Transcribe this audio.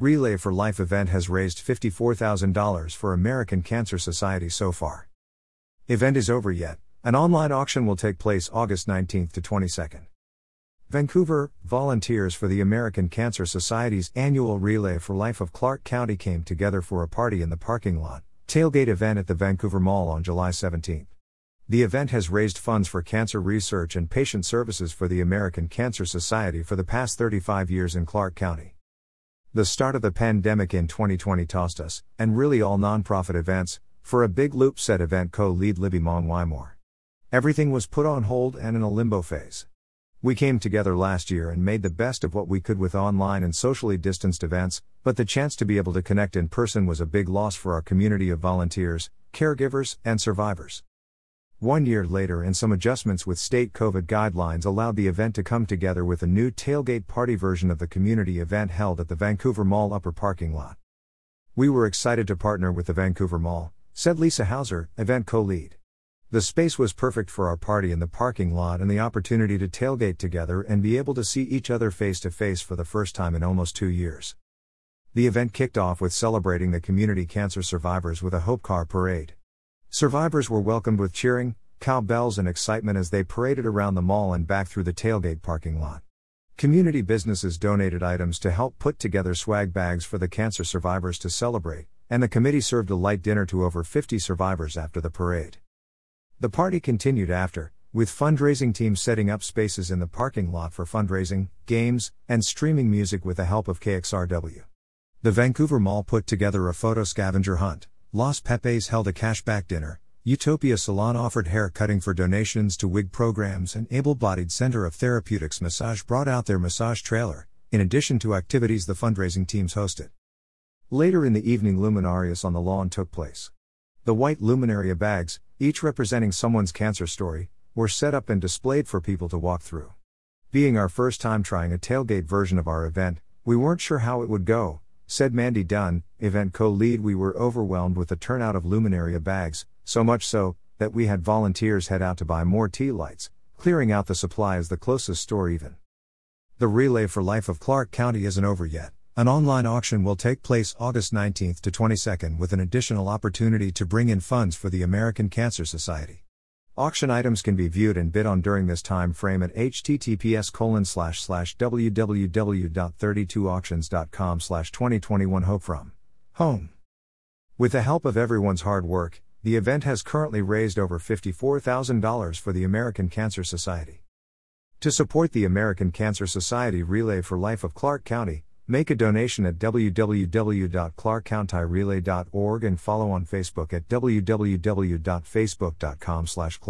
Relay for Life event has raised $54,000 for American Cancer Society so far. Event is over yet. An online auction will take place August 19th to 22nd. Vancouver, volunteers for the American Cancer Society's annual Relay for Life of Clark County came together for a party in the parking lot, tailgate event at the Vancouver Mall on July 17. The event has raised funds for cancer research and patient services for the American Cancer Society for the past 35 years in Clark County. The start of the pandemic in 2020 tossed us, and really all nonprofit events, for a big loop said event co lead Libby Mong Wymore. Everything was put on hold and in a limbo phase. We came together last year and made the best of what we could with online and socially distanced events, but the chance to be able to connect in person was a big loss for our community of volunteers, caregivers, and survivors. One year later, and some adjustments with state COVID guidelines allowed the event to come together with a new tailgate party version of the community event held at the Vancouver Mall upper parking lot. We were excited to partner with the Vancouver Mall, said Lisa Hauser, event co lead. The space was perfect for our party in the parking lot and the opportunity to tailgate together and be able to see each other face to face for the first time in almost two years. The event kicked off with celebrating the community cancer survivors with a Hope Car parade. Survivors were welcomed with cheering, cowbells, and excitement as they paraded around the mall and back through the tailgate parking lot. Community businesses donated items to help put together swag bags for the cancer survivors to celebrate, and the committee served a light dinner to over 50 survivors after the parade. The party continued after, with fundraising teams setting up spaces in the parking lot for fundraising, games, and streaming music with the help of KXRW. The Vancouver Mall put together a photo scavenger hunt, Los Pepes held a cashback dinner, Utopia Salon offered hair cutting for donations to WIG programs, and Able Bodied Center of Therapeutics Massage brought out their massage trailer, in addition to activities the fundraising teams hosted. Later in the evening, luminarias on the lawn took place. The white luminaria bags, each representing someone's cancer story, were set up and displayed for people to walk through. Being our first time trying a tailgate version of our event, we weren't sure how it would go, Said Mandy Dunn, event co lead, we were overwhelmed with the turnout of luminaria bags, so much so, that we had volunteers head out to buy more tea lights, clearing out the supply as the closest store even. The Relay for Life of Clark County isn't over yet. An online auction will take place August 19th to 22nd with an additional opportunity to bring in funds for the American Cancer Society. Auction items can be viewed and bid on during this time frame at https www.32auctions.com slash 2021 hope from home. With the help of everyone's hard work, the event has currently raised over $54,000 for the American Cancer Society. To support the American Cancer Society Relay for Life of Clark County, Make a donation at www.clarkcountyrelay.org and follow on Facebook at www.facebook.com slash.